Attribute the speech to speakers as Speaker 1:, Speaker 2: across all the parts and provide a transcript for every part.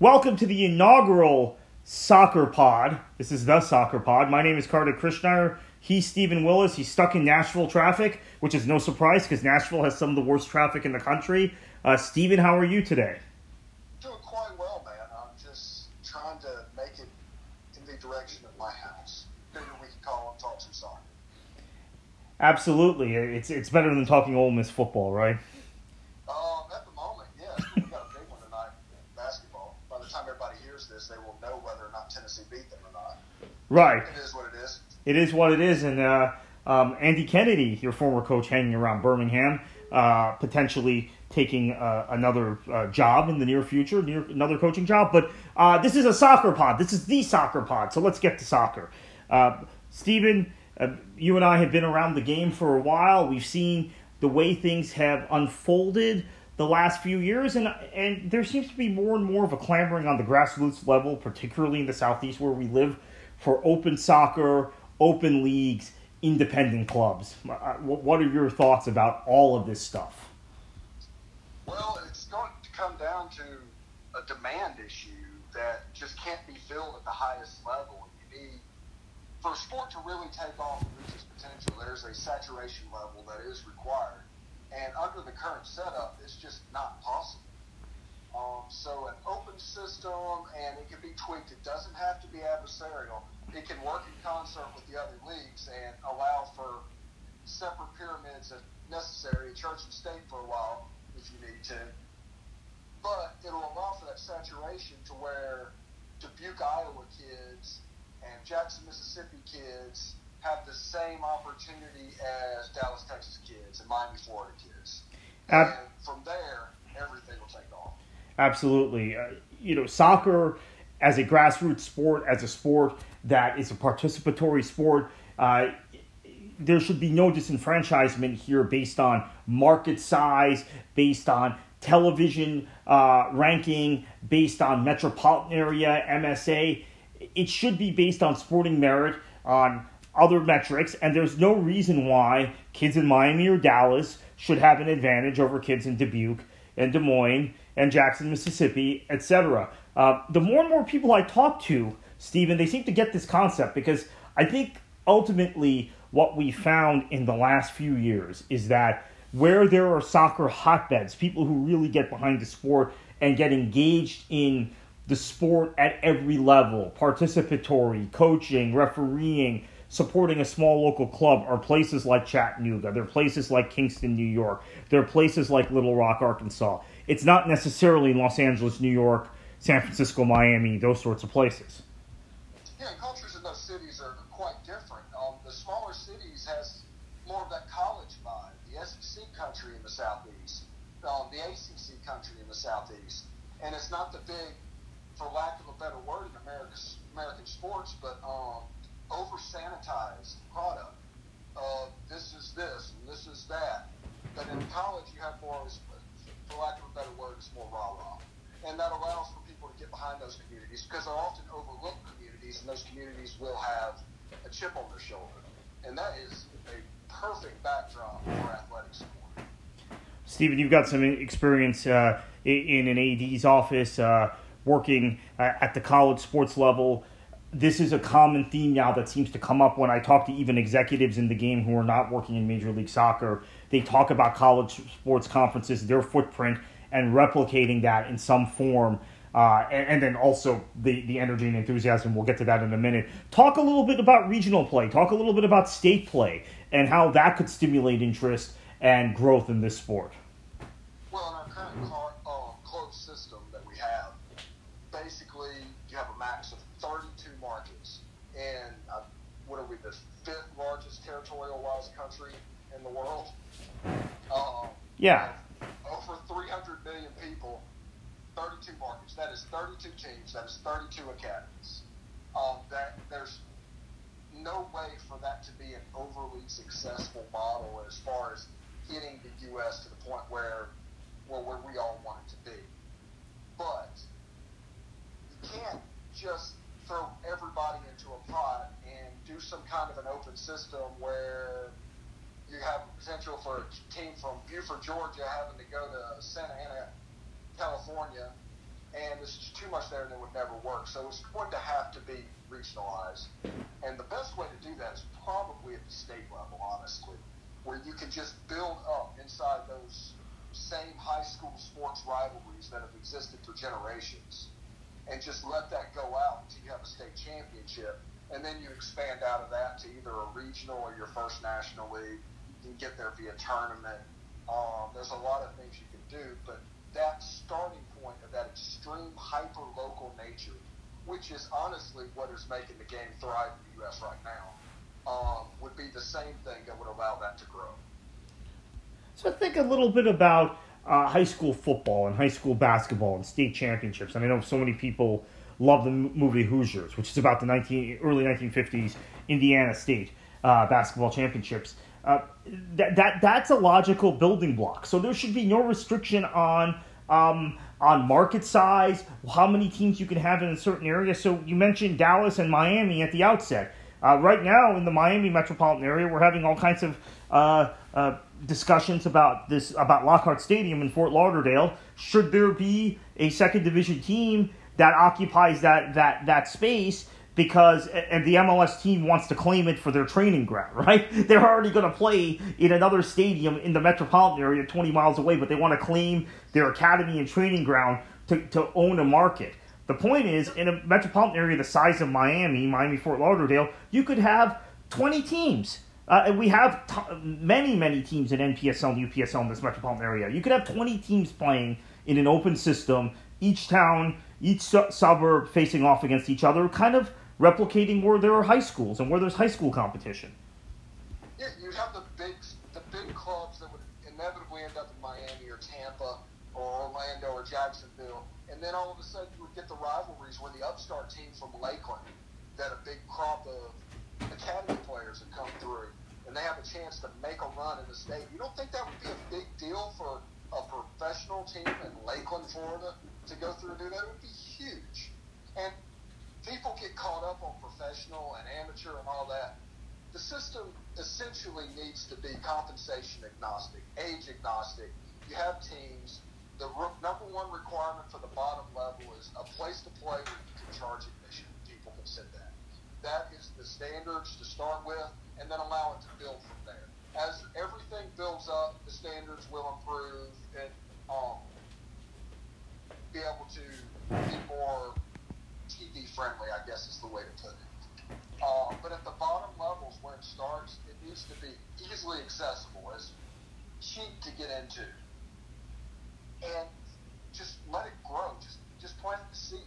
Speaker 1: Welcome to the inaugural Soccer Pod. This is the Soccer Pod. My name is Kartik Krishnaiyer. He's Steven Willis. He's stuck in Nashville traffic, which is no surprise because Nashville has some of the worst traffic in the country. Uh, Steven, how are you today?
Speaker 2: Doing quite well, man. I'm just trying to make it in the direction of my house. Figure we can call and talk some soccer.
Speaker 1: Absolutely. It's it's better than talking Ole Miss football, right?
Speaker 2: Um, at the moment, yes. We got a big one tonight in basketball. By the time everybody hears this, they will know whether or not Tennessee beat them or not.
Speaker 1: Right.
Speaker 2: It is what it is.
Speaker 1: It is what it is. And uh, um, Andy Kennedy, your former coach, hanging around Birmingham, uh, potentially taking uh, another uh, job in the near future, near another coaching job. But uh, this is a soccer pod. This is the soccer pod. So let's get to soccer. Uh, Steven, uh, you and I have been around the game for a while. We've seen the way things have unfolded the last few years, and and there seems to be more and more of a clamoring on the grassroots level, particularly in the southeast where we live, for open soccer, open leagues, independent clubs. Uh, What are your thoughts about all of this stuff?
Speaker 2: Well, it's going to come down to a demand issue that just can't be filled at the highest level. You need, for a sport to really take off and reach its potential, there's a saturation level that is required. And under the current setup, it's just not possible. Um, so an open system, and it can be tweaked. It doesn't have to be adversarial. It can work in concert with the other leagues and allow for separate pyramids if necessary, church and state for a while if you need to. But it'll allow for that saturation to where Dubuque, Iowa kids and Jackson, Mississippi kids have the same opportunity as Dallas, Texas kids and Miami, Florida kids. And from there, everything will take.
Speaker 1: Absolutely. Uh, you know, soccer as a grassroots sport, as a sport that is a participatory sport, uh, there should be no disenfranchisement here based on market size, based on television uh, ranking, based on metropolitan area, MSA. It should be based on sporting merit, on other metrics, and there's no reason why kids in Miami or Dallas should have an advantage over kids in Dubuque and Des Moines and Jackson, Mississippi, etc. Uh, the more and more people I talk to, Steven, they seem to get this concept because I think ultimately what we found in the last few years is that where there are soccer hotbeds, people who really get behind the sport and get engaged in the sport at every level participatory, coaching, refereeing, supporting a small local club are places like Chattanooga. There are places like Kingston, New York. There are places like Little Rock, Arkansas. It's not necessarily Los Angeles, New York, San Francisco, Miami, those sorts of places.
Speaker 2: Yeah, cultures in those cities are quite different. Um, the smaller cities has more of that college vibe. The SEC country in the southeast, um, the ACC country in the southeast, and it's not the big, for lack of a better word, in America, American sports, but um, over sanitized product. Uh, this is this and this is that. But in college, you have more, for lack of a better word, it's more rah rah, and that allows for people to get behind those communities because they're often overlooked communities, and those communities will have a chip on their shoulder, and that is a perfect backdrop for athletic sport.
Speaker 1: Steven, you've got some experience uh, in an AD's office, uh, working uh, at the college sports level. This is a common theme now that seems to come up when I talk to even executives in the game who are not working in Major League Soccer. They talk about college sports conferences, their footprint, and replicating that in some form. Uh, and, and, then also the, the energy and enthusiasm. We'll get to that in a minute. Talk a little bit about regional play. Talk a little bit about state play and how that could stimulate interest and growth in this sport.
Speaker 2: Well, in our current car, uh, closed system that we have, basically you have a max of 32 markets. And uh, what are we, the fifth largest country in the world? Um,
Speaker 1: yeah.
Speaker 2: Over 300 million people, 32 markets. That is 32 teams. That is 32 academies. Um, that there's no way for that to be an overly successful model as far as getting the U.S. to the point where, well, where we all want it to be. But you can't just throw everybody into a pot and do some kind of an open system where you have potential for a team from Buford, Georgia, having to go to Santa Ana, California, and there's just too much there and it would never work. So it's going to have to be regionalized. And the best way to do that is probably at the state level, honestly, where you can just build up inside those same high school sports rivalries that have existed for generations and just let that go out until you have a state championship. And then you expand out of that to either a regional or your first national league. You can get there via tournament. Um, there's a lot of things you can do, but that starting point of that extreme hyper local nature, which is honestly what is making the game thrive in the U.S. right now, um, would be the same thing that would allow that to grow.
Speaker 1: So think a little bit about uh, high school football and high school basketball and state championships. And I know so many people love the movie Hoosiers, which is about the 19, early 1950s Indiana State uh, basketball championships. Uh, that, that that's a logical building block. So there should be no restriction on um, on market size, how many teams you can have in a certain area. So you mentioned Dallas and Miami at the outset. Uh, right now in the Miami metropolitan area, we're having all kinds of uh, uh, discussions about this about Lockhart Stadium in Fort Lauderdale. Should there be a second division team that occupies that that that space? Because and the MLS team wants to claim it for their training ground, right? They're already going to play in another stadium in the metropolitan area, 20 miles away, but they want to claim their academy and training ground to, to own a market. The point is, in a metropolitan area the size of Miami, Miami Fort Lauderdale, you could have 20 teams. Uh, we have t- many, many teams in NPSL and UPSL in this metropolitan area. You could have 20 teams playing in an open system, each town, each su- suburb facing off against each other, kind of replicating where there are high schools and where there's high school competition.
Speaker 2: Yeah, you have the big, the big clubs that would inevitably end up in Miami or Tampa or Orlando or Jacksonville and then all of a sudden you would get the rivalries where the upstart team from Lakeland, that a big crop of academy players have come through, and they have a chance to make a run in the state. You don't think that would be a big deal for a professional team in Lakeland, Florida, to go through and do that? It would be huge. And people get caught up on professional and amateur and all that. The system essentially needs to be compensation agnostic, age agnostic. You have teams the number one requirement for the bottom level is a place to play where you can charge admission. People can sit that. That is the standards to start with, and then allow it to build from there. As everything builds up, the standards will improve and um, be able to be more TV friendly, I guess is the way to put it. Uh, but at the bottom levels where it starts, it needs to be easily accessible, as cheap to get into and just let it grow. Just just plant the seed.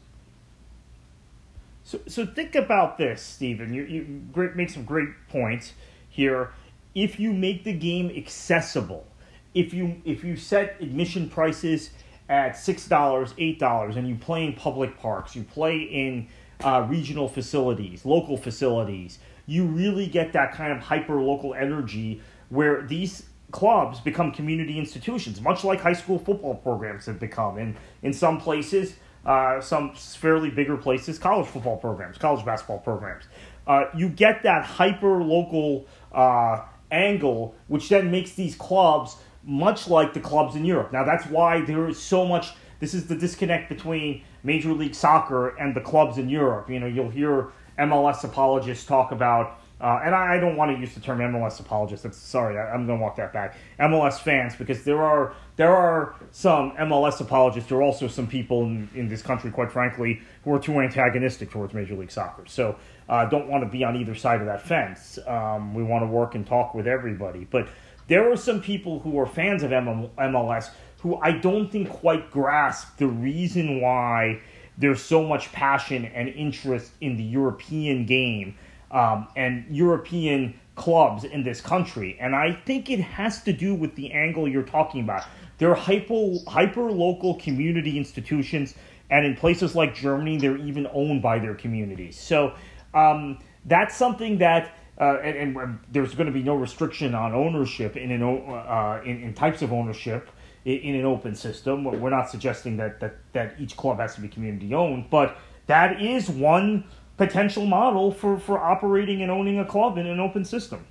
Speaker 1: So, so think about this, Steven. You, you great, make some great points here. If you make the game accessible, if you if you set admission prices at six dollars, eight dollars, and you play in public parks, you play in uh, regional facilities, local facilities, you really get that kind of hyper local energy where these clubs become community institutions, much like high school football programs have become. And in some places, uh, some fairly bigger places, college football programs, college basketball programs. Uh, you get that hyper local uh, angle, which then makes these clubs much like the clubs in Europe. Now, that's why there is so much. This is the disconnect between Major League Soccer and the clubs in Europe. You know, you'll hear MLS apologists talk about uh, and I, I, don't want to use the term MLS apologist. That's sorry, I, am going to walk that back. MLS fans, because there are there are some MLS apologists. There are also some people in, in this country, quite frankly, who are too antagonistic towards Major League Soccer. So uh, don't want to be on either side of that fence. Um, we want to work and talk with everybody, but there are some people who are fans of MLS who I don't think quite grasp the reason why there's so much passion and interest in the European game um, and European clubs in this country. And I think it has to do with the angle you're talking about. They're hyper, hyper local community institutions, and in places like Germany, they're even owned by their communities. So um, that's something that. Uh, and, and, there's going to be no restriction on ownership in, an, uh, in, in types of ownership in, in, an open system. We're not suggesting that, that, that each club has to be community owned, but that is one potential model for, for operating and owning a club in an open system.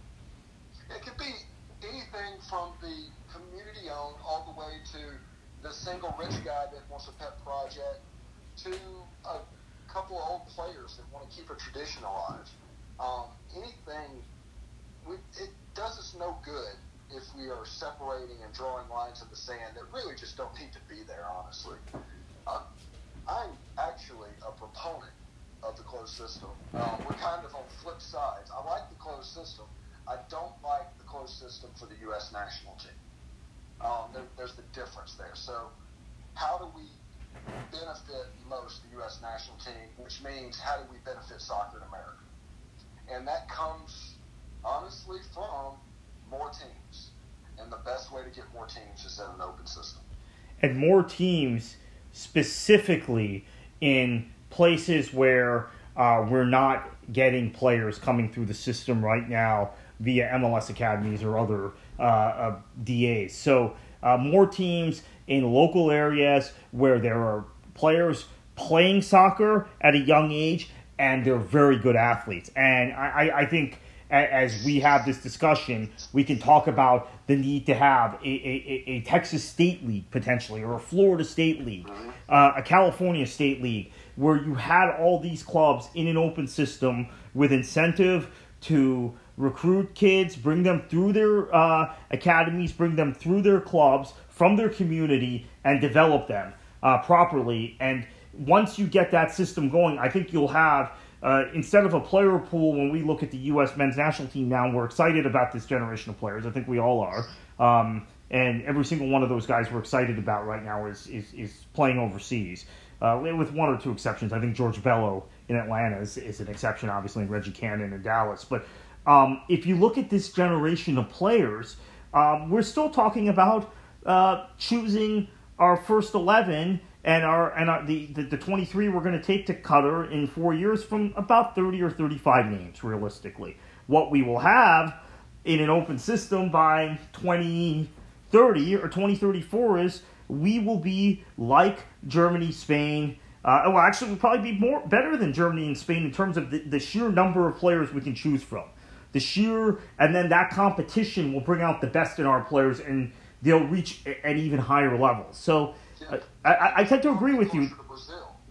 Speaker 2: It could be anything from the community owned all the way to the single rich guy that wants a pet project to a couple of old players that want to keep a tradition alive. Um, anything, we, it does us no good if we are separating and drawing lines in the sand that really just don't need to be there, honestly. Uh, I'm actually a proponent of the closed system. Um, we're kind of on flip sides. I like the closed system. I don't like the closed system for the U.S. national team. Um, there, there's the difference there. So, how do we benefit most the U.S. national team? Which means, how do we benefit soccer in America? And that comes honestly from more teams. And the best way to get more teams is in an open system.
Speaker 1: And more teams specifically in places where uh, we're not getting players coming through the system right now via MLS academies or other uh, uh, DAs. So uh, more teams in local areas where there are players playing soccer at a young age and they're very good athletes. And I, I think as we have this discussion, we can talk about the need to have a, a, a Texas State League potentially, or a Florida State League, uh, a California State League, where you had all these clubs in an open system with incentive to recruit kids, bring them through their uh, academies, bring them through their clubs from their community, and develop them uh, properly. And once you get that system going, I think you'll have uh, instead of a player pool, when we look at the U.S. men's national team now, we're excited about this generation of players. I think we all are. Um, and every single one of those guys we're excited about right now is, is, is playing overseas, uh, with one or two exceptions. I think George Bello in Atlanta is, is an exception, obviously, and Reggie Cannon in Dallas. But um, if you look at this generation of players, um, we're still talking about uh, choosing our first 11 and our and our, the, the, the 23 we're going to take to Qatar in four years from about 30 or 35 names realistically. What we will have in an open system by 2030 or 2034 is we will be like Germany, Spain. Uh, well, actually, we'll probably be more better than Germany and Spain in terms of the, the sheer number of players we can choose from. The sheer, and then that competition will bring out the best in our players, and they'll reach an even higher level. So I, I, I tend to agree with you.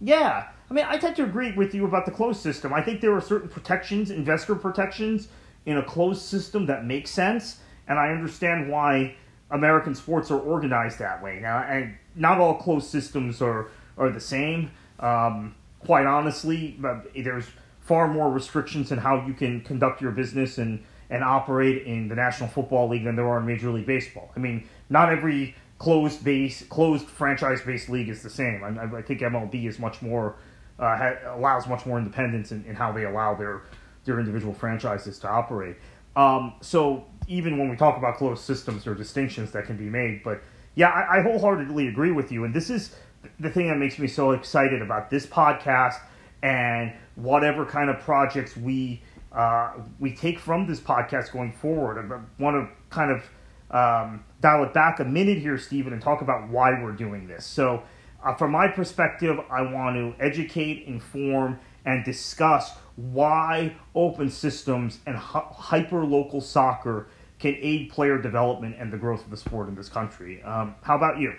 Speaker 1: Yeah, I mean, I tend to agree with you about the closed system. I think there are certain protections, investor protections, in a closed system that make sense, and I understand why American sports are organized that way. Now, and not all closed systems are are the same. Um, quite honestly, there's far more restrictions in how you can conduct your business and and operate in the National Football League than there are in Major League Baseball. I mean, not every closed base, closed franchise based league is the same. I, I think MLB is much more uh, ha- allows much more independence in, in, how they allow their their individual franchises to operate. Um, so even when we talk about closed systems, there are distinctions that can be made. But yeah, I, I wholeheartedly agree with you, and this is the thing that makes me so excited about this podcast and whatever kind of projects we uh, we take from this podcast going forward. I want to kind of um, dial it back a minute here, Steven, and talk about why we're doing this. So, uh, from my perspective, I want to educate, inform, and discuss why open systems and hyper local soccer can aid player development and the growth of the sport in this country. Um, how about you?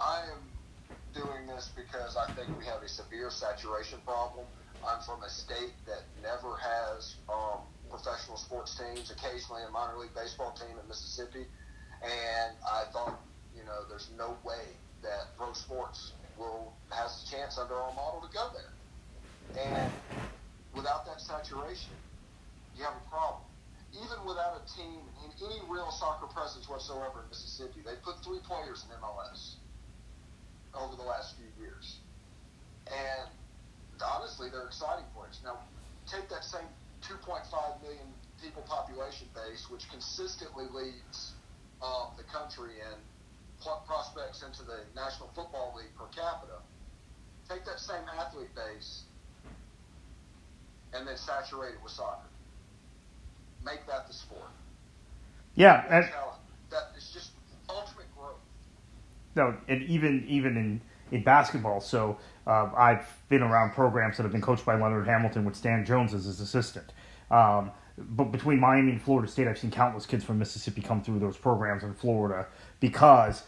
Speaker 2: I am doing this because I think we have a severe saturation problem. I'm from a state that never has um, professional sports teams, occasionally a minor league baseball team in Mississippi. And I thought, you know, there's no way that pro sports will has a chance under our model to go there. And without that saturation, you have a problem. Even without a team in any real soccer presence whatsoever in Mississippi, they put three players in MLS over the last few years. And honestly, they're exciting players. Now, take that same 2.5 million people population base, which consistently leads um, the country in prospects into the National Football League per capita. Take that same athlete base and then saturate it with soccer. Make that the sport.
Speaker 1: Yeah, and,
Speaker 2: that is just ultimate growth.
Speaker 1: No, and even even in in basketball, so uh, I've been around programs that have been coached by Leonard Hamilton with Stan Jones as his assistant. Um, but between Miami and Florida State, I've seen countless kids from Mississippi come through those programs in Florida because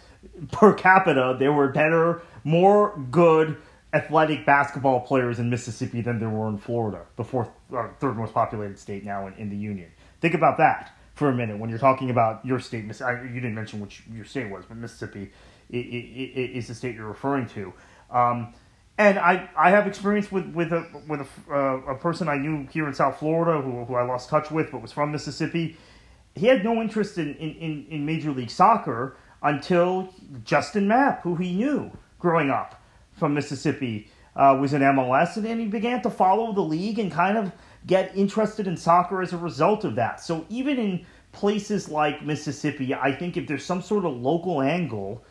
Speaker 1: per capita there were better, more good athletic basketball players in Mississippi than there were in Florida, the fourth, uh, third most populated state now in, in the union. Think about that for a minute when you're talking about your state. You didn't mention which your state was, but Mississippi is the state you're referring to. Um, and I, I have experience with with a with a, uh, a person I knew here in South Florida who, who I lost touch with, but was from Mississippi. He had no interest in, in, in Major League Soccer until Justin Mapp, who he knew growing up from Mississippi, uh, was in MLS, and then he began to follow the league and kind of get interested in soccer as a result of that. So even in places like Mississippi, I think if there's some sort of local angle,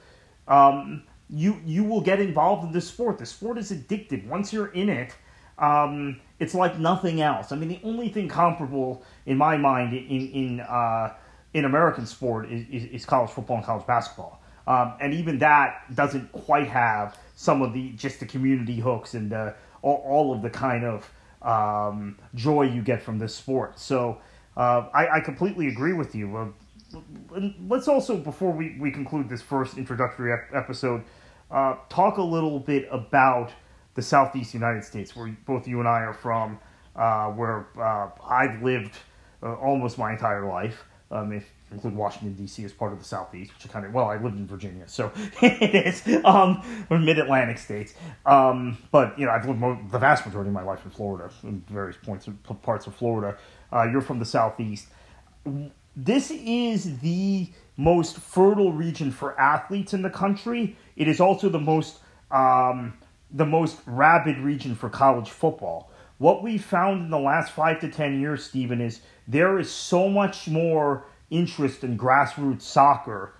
Speaker 1: um, you you will get involved in this sport. The sport is addictive. Once you're in it, um, it's like nothing else. I mean, the only thing comparable in my mind in in uh, in American sport is, is, is, college football and college basketball, um, and even that doesn't quite have some of the just the community hooks and the, all, all of the kind of um, joy you get from this sport. So uh, I, I, completely agree with you. Uh, let's also, before we, we conclude this first introductory ep- episode, uh, talk a little bit about the Southeast United States, where both you and I are from, uh, where uh, I've lived uh, almost my entire life. Um, if include Washington D.C. as part of the Southeast, which I kind of well, I lived in Virginia, so it is um, mid Atlantic states. Um, but you know, I've lived mo- the vast majority of my life in Florida, in various points parts of Florida. Uh, you're from the Southeast. This is the most fertile region for athletes in the country. It is also the most um, the most rabid region for college football. What we found in the last five to ten years, Steven, is there is so much more interest in grassroots soccer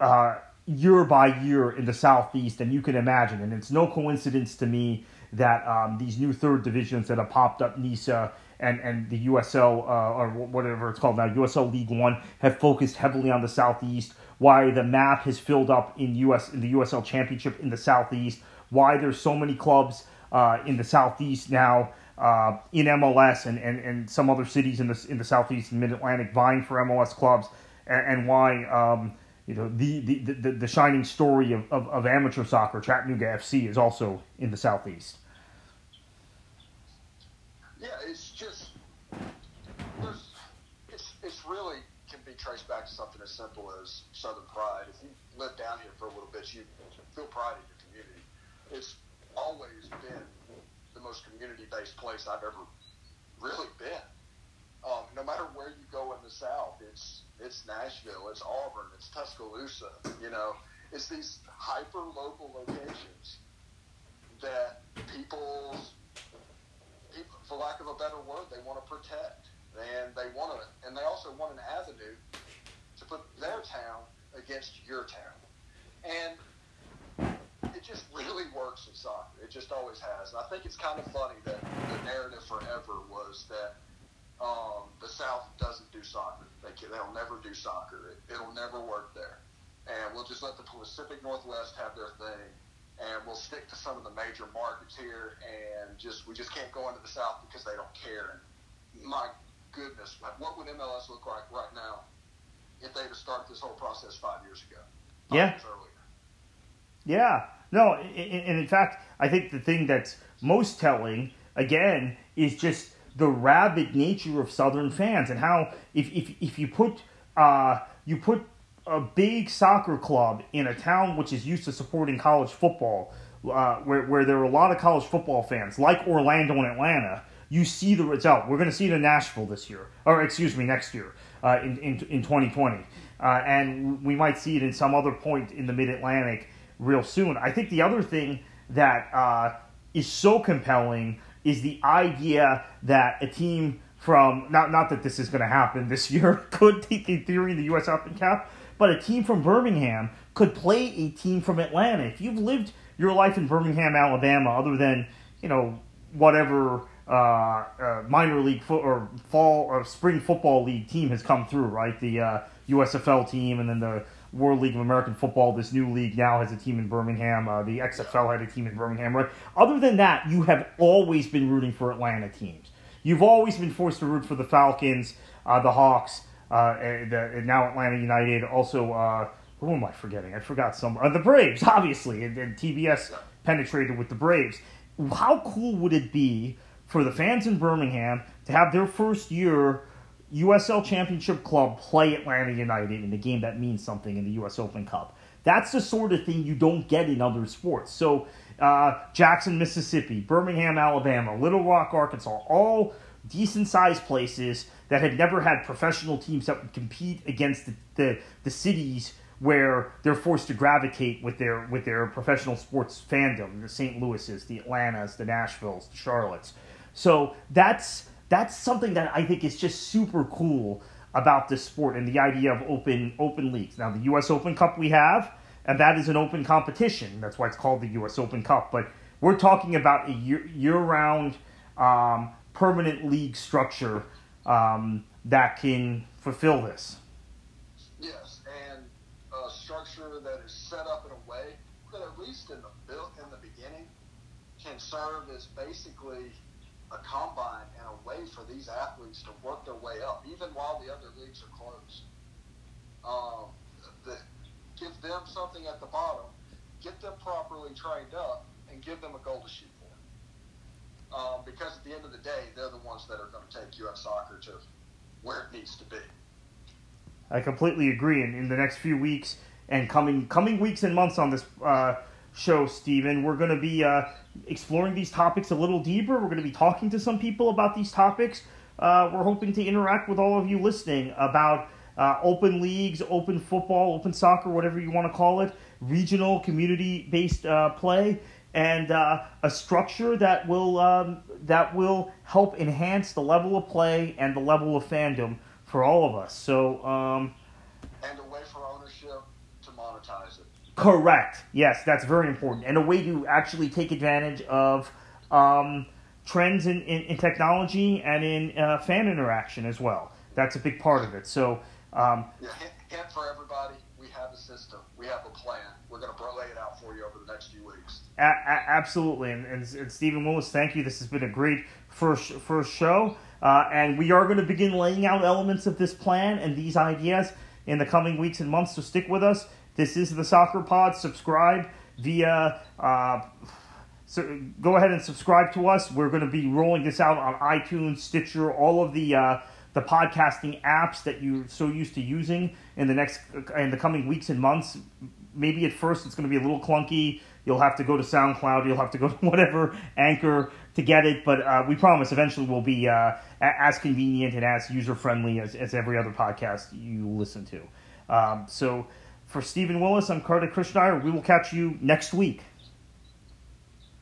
Speaker 1: uh, year by year in the Southeast than you can imagine. And it's no coincidence to me that um, these new third divisions that have popped up, NISA and, and the USL, uh, or whatever it's called now, USL League One, have focused heavily on the Southeast. Why the map has filled up in US in the USL Championship in the Southeast. Why there's so many clubs uh, in the Southeast now uh, in MLS and, and, and some other cities in the in the southeast and mid Atlantic vying for MLS clubs, and, and why um, you know the, the, the, the, shining story of, of, of, amateur soccer, Chattanooga FC, is also in the southeast.
Speaker 2: Yeah, it's it's really can be traced back to something as simple as Southern pride. If you live down here for a little bit, you feel pride in your community. It's always been the most community-based place I've ever really been. Um, no matter where you go in the South, it's it's Nashville, it's Auburn, it's Tuscaloosa. You know, it's these hyper local locations that people, people, for lack of a better word, they want to protect, and they want to, and they also want an avenue to put their town against your town, and it just really works in soccer. It just always has. And I think it's kind of funny that the narrative forever was that um, the South doesn't do soccer. They can, they'll never do soccer. It, it'll never work there. And we'll just let the Pacific Northwest have their thing. And we'll stick to some of the major markets here, and just we just can't go into the South because they don't care. And my goodness, what would MLS look like right now if they'd have started this whole process five years ago?
Speaker 1: Five yeah. Years yeah, no, and in fact, I think the thing that's most telling, again, is just the rabid nature of Southern fans and how if if, if you put uh, you put a big soccer club in a town which is used to supporting college football, uh, where where there are a lot of college football fans, like Orlando and Atlanta, you see the result. We're going to see it in Nashville this year, or excuse me, next year uh, in, in in 2020, uh, and we might see it in some other point in the Mid Atlantic real soon. I think the other thing that uh, is so compelling is the idea that a team from not not that this is going to happen this year could take in theory in the U.S. Open Cup, but a team from Birmingham could play a team from Atlanta. If you've lived your life in Birmingham, Alabama, other than you know whatever uh, uh, minor league fo- or fall or spring football league team has come through, right? The USFL uh, team and then the World League of American Football. This new league now has a team in Birmingham. Uh, the XFL had a team in Birmingham. Right. Other than that, you have always been rooting for Atlanta teams. You've always been forced to root for the Falcons, uh, the Hawks, uh, the, now Atlanta United. Also, uh, who am I forgetting? I forgot some. The Braves, obviously, and, and TBS penetrated with the Braves. How cool would it be for the fans in Birmingham to have their first year USL Championship club play Atlanta United in a game that means something in the US Open Cup? That's the sort of thing you don't get in other sports. So, uh, Jackson, Mississippi, Birmingham, Alabama, Little Rock, Arkansas, all decent sized places that had never had professional teams that would compete against the, the, the cities where they're forced to gravitate with their with their professional sports fandom, the St. Louis's, the Atlantas, the Nashvilles, the Charlottes. So that's that's something that I think is just super cool about this sport and the idea of open open leagues. Now the U.S. Open Cup we have, and that is an open competition. That's why it's called the U.S. Open Cup. But we're talking about a year year round um, permanent league structure um, that can fulfill this.
Speaker 2: Yes, and a structure that is set up in a way that, at least in the in the beginning, can serve as basically a combine and a way for these athletes to work their way up, even while the other leagues are closed. Um, the, give them something at the bottom, get them properly trained up, and give them a goal to shoot for. Um, because at the end of the day, they're the ones that are going to take U.S. soccer to where it needs to be.
Speaker 1: I completely agree. And in the next few weeks, and coming coming weeks and months on this uh, show, Steven, we're going to be uh, exploring these topics a little deeper. We're going to be talking to some people about these topics. Uh, we're hoping to interact with all of you listening about uh, open leagues, open football, open soccer, whatever you want to call it, regional, community based uh, play, and uh, a structure that will um, that will help enhance the level of play and the level of fandom for all of us. So. Um,
Speaker 2: and a way for ownership monetize it.
Speaker 1: Correct. Yes, that's very important, and a way to actually take advantage of um, trends in, in, in, technology and in uh, fan interaction as well. That's a big part of it. So, um,
Speaker 2: yeah, hint, hint for everybody: we have a system, we have a plan. We're going to lay it out for you over the next few weeks.
Speaker 1: A- a- absolutely, and, and, and Steven Willis, thank you. This has been a great first first show, uh, and we are going to begin laying out elements of this plan and these ideas in the coming weeks and months. So stick with us. This is the Soccer Pod. Subscribe via. Uh, so go ahead and subscribe to us. We're going to be rolling this out on iTunes, Stitcher, all of the uh, the podcasting apps that you're so used to using in the next in the coming weeks and months. Maybe at first it's going to be a little clunky. You'll have to go to SoundCloud. You'll have to go to whatever anchor to get it. But uh, we promise eventually we'll be uh, as convenient and as user friendly as, as every other podcast you listen to. Um, so for Steven Willis, I'm Kartik Krishnaiyer. We will catch you next week.